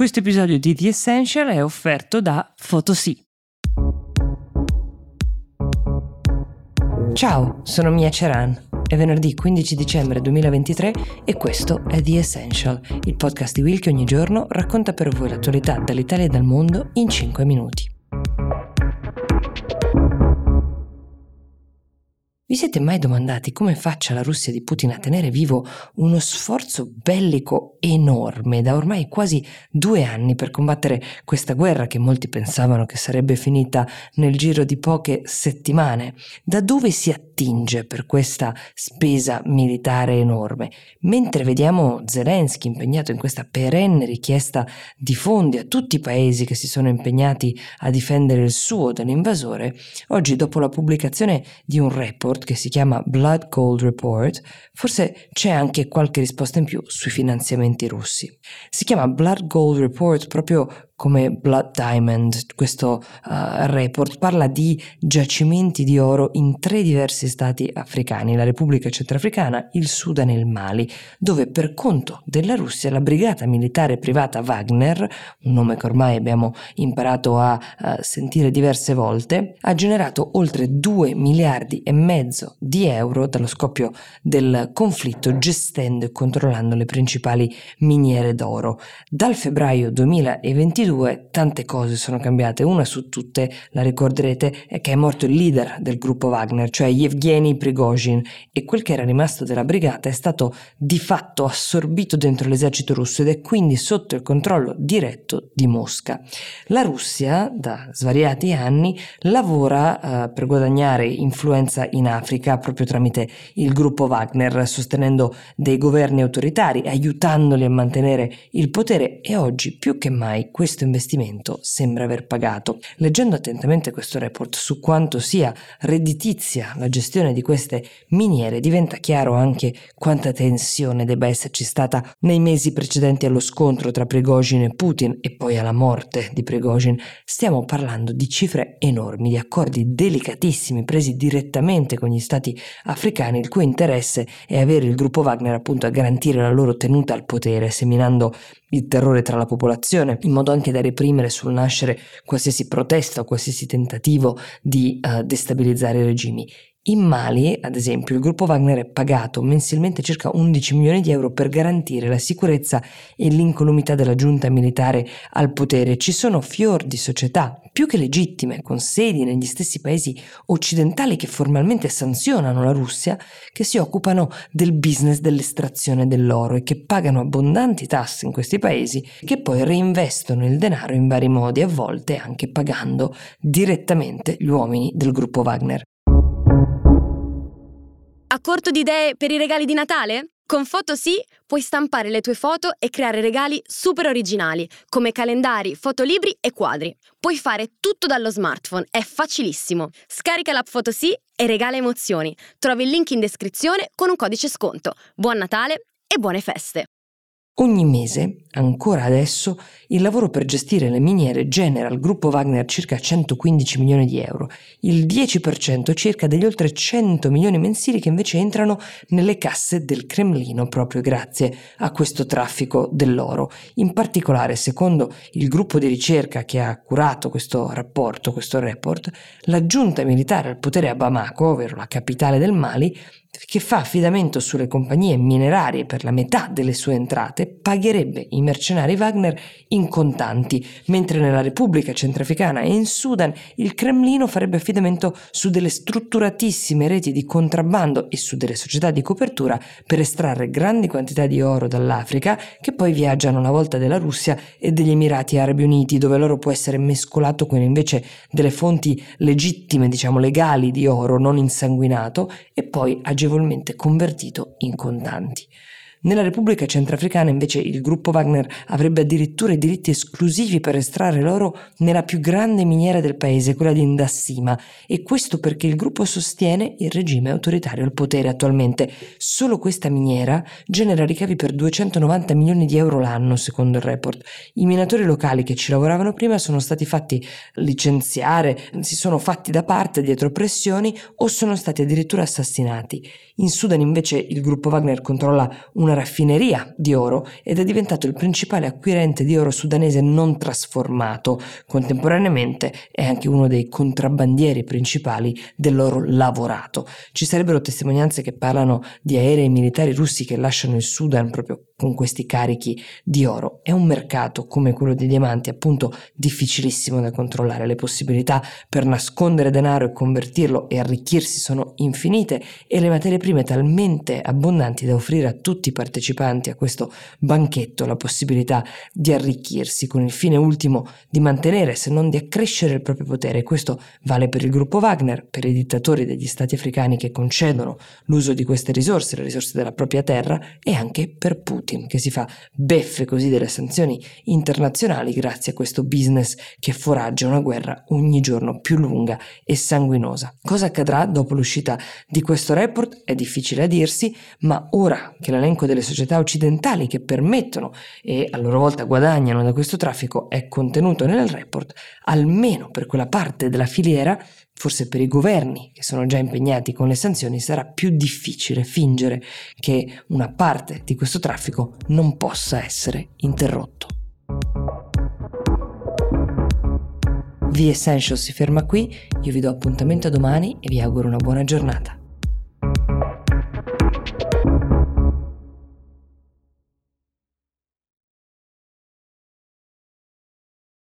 Questo episodio di The Essential è offerto da Photosy. Ciao, sono Mia Ceran. È venerdì 15 dicembre 2023 e questo è The Essential, il podcast di Will che ogni giorno racconta per voi l'attualità dall'Italia e dal mondo in 5 minuti. Vi siete mai domandati come faccia la Russia di Putin a tenere vivo uno sforzo bellico enorme da ormai quasi due anni per combattere questa guerra che molti pensavano che sarebbe finita nel giro di poche settimane? Da dove si attinge per questa spesa militare enorme? Mentre vediamo Zelensky impegnato in questa perenne richiesta di fondi a tutti i paesi che si sono impegnati a difendere il suo dall'invasore, oggi dopo la pubblicazione di un report report che si chiama Blood Gold Report, forse c'è anche qualche risposta in più sui finanziamenti russi. Si chiama Blood Gold Report proprio come Blood Diamond, questo uh, report parla di giacimenti di oro in tre diversi stati africani, la Repubblica Centrafricana, il Sudan e il Mali, dove per conto della Russia la brigata militare privata Wagner, un nome che ormai abbiamo imparato a uh, sentire diverse volte, ha generato oltre 2 miliardi e mezzo di euro dallo scoppio del conflitto gestendo e controllando le principali miniere d'oro. Dal febbraio 2022 2022 tante cose sono cambiate, una su tutte, la ricorderete, è che è morto il leader del gruppo Wagner, cioè Yevgeny Prigozhin, e quel che era rimasto della brigata è stato di fatto assorbito dentro l'esercito russo ed è quindi sotto il controllo diretto di Mosca. La Russia, da svariati anni, lavora uh, per guadagnare influenza in Africa proprio tramite il gruppo Wagner, sostenendo dei governi autoritari, aiutandoli a mantenere il potere e oggi più che mai questo questo investimento sembra aver pagato. Leggendo attentamente questo report su quanto sia redditizia la gestione di queste miniere, diventa chiaro anche quanta tensione debba esserci stata nei mesi precedenti allo scontro tra Prigozhin e Putin e poi alla morte di Prigozhin. Stiamo parlando di cifre enormi, di accordi delicatissimi presi direttamente con gli stati africani, il cui interesse è avere il gruppo Wagner appunto a garantire la loro tenuta al potere, seminando il terrore tra la popolazione, in modo anche da reprimere sul nascere qualsiasi protesta o qualsiasi tentativo di uh, destabilizzare i regimi. In Mali, ad esempio, il gruppo Wagner è pagato mensilmente circa 11 milioni di euro per garantire la sicurezza e l'incolumità della giunta militare al potere. Ci sono fior di società, più che legittime, con sedi negli stessi paesi occidentali che formalmente sanzionano la Russia, che si occupano del business dell'estrazione dell'oro e che pagano abbondanti tasse in questi paesi, che poi reinvestono il denaro in vari modi, a volte anche pagando direttamente gli uomini del gruppo Wagner. Corto di idee per i regali di Natale? Con Photosy puoi stampare le tue foto e creare regali super originali, come calendari, fotolibri e quadri. Puoi fare tutto dallo smartphone, è facilissimo. Scarica l'app Photosy e regala emozioni. Trovi il link in descrizione con un codice sconto. Buon Natale e buone feste! Ogni mese, ancora adesso, il lavoro per gestire le miniere genera al gruppo Wagner circa 115 milioni di euro, il 10% circa degli oltre 100 milioni mensili che invece entrano nelle casse del Cremlino proprio grazie a questo traffico dell'oro. In particolare, secondo il gruppo di ricerca che ha curato questo rapporto, questo report, la giunta militare al potere a Bamako, ovvero la capitale del Mali, che fa affidamento sulle compagnie minerarie per la metà delle sue entrate, pagherebbe i mercenari Wagner in contanti, mentre nella Repubblica Centrafricana e in Sudan il Cremlino farebbe affidamento su delle strutturatissime reti di contrabbando e su delle società di copertura per estrarre grandi quantità di oro dall'Africa che poi viaggiano una volta della Russia e degli Emirati Arabi Uniti dove l'oro può essere mescolato con invece delle fonti legittime, diciamo legali di oro non insanguinato e poi aggiunto agevolmente convertito in contanti. Nella Repubblica Centrafricana invece il gruppo Wagner avrebbe addirittura i diritti esclusivi per estrarre l'oro nella più grande miniera del paese, quella di Ndassima, e questo perché il gruppo sostiene il regime autoritario al potere attualmente. Solo questa miniera genera ricavi per 290 milioni di euro l'anno, secondo il report. I minatori locali che ci lavoravano prima sono stati fatti licenziare, si sono fatti da parte dietro pressioni o sono stati addirittura assassinati. In Sudan invece il gruppo Wagner controlla una una raffineria di oro ed è diventato il principale acquirente di oro sudanese non trasformato. Contemporaneamente è anche uno dei contrabbandieri principali dell'oro lavorato. Ci sarebbero testimonianze che parlano di aerei militari russi che lasciano il Sudan proprio con questi carichi di oro. È un mercato come quello dei diamanti appunto difficilissimo da controllare. Le possibilità per nascondere denaro e convertirlo e arricchirsi sono infinite e le materie prime talmente abbondanti da offrire a tutti i partecipanti a questo banchetto la possibilità di arricchirsi con il fine ultimo di mantenere se non di accrescere il proprio potere. Questo vale per il gruppo Wagner, per i dittatori degli stati africani che concedono l'uso di queste risorse, le risorse della propria terra e anche per Putin. Che si fa beffe così delle sanzioni internazionali grazie a questo business che foraggia una guerra ogni giorno più lunga e sanguinosa. Cosa accadrà dopo l'uscita di questo report è difficile a dirsi, ma ora che l'elenco delle società occidentali che permettono e a loro volta guadagnano da questo traffico è contenuto nel report, almeno per quella parte della filiera Forse per i governi che sono già impegnati con le sanzioni sarà più difficile fingere che una parte di questo traffico non possa essere interrotto. The Essential si ferma qui, io vi do appuntamento a domani e vi auguro una buona giornata.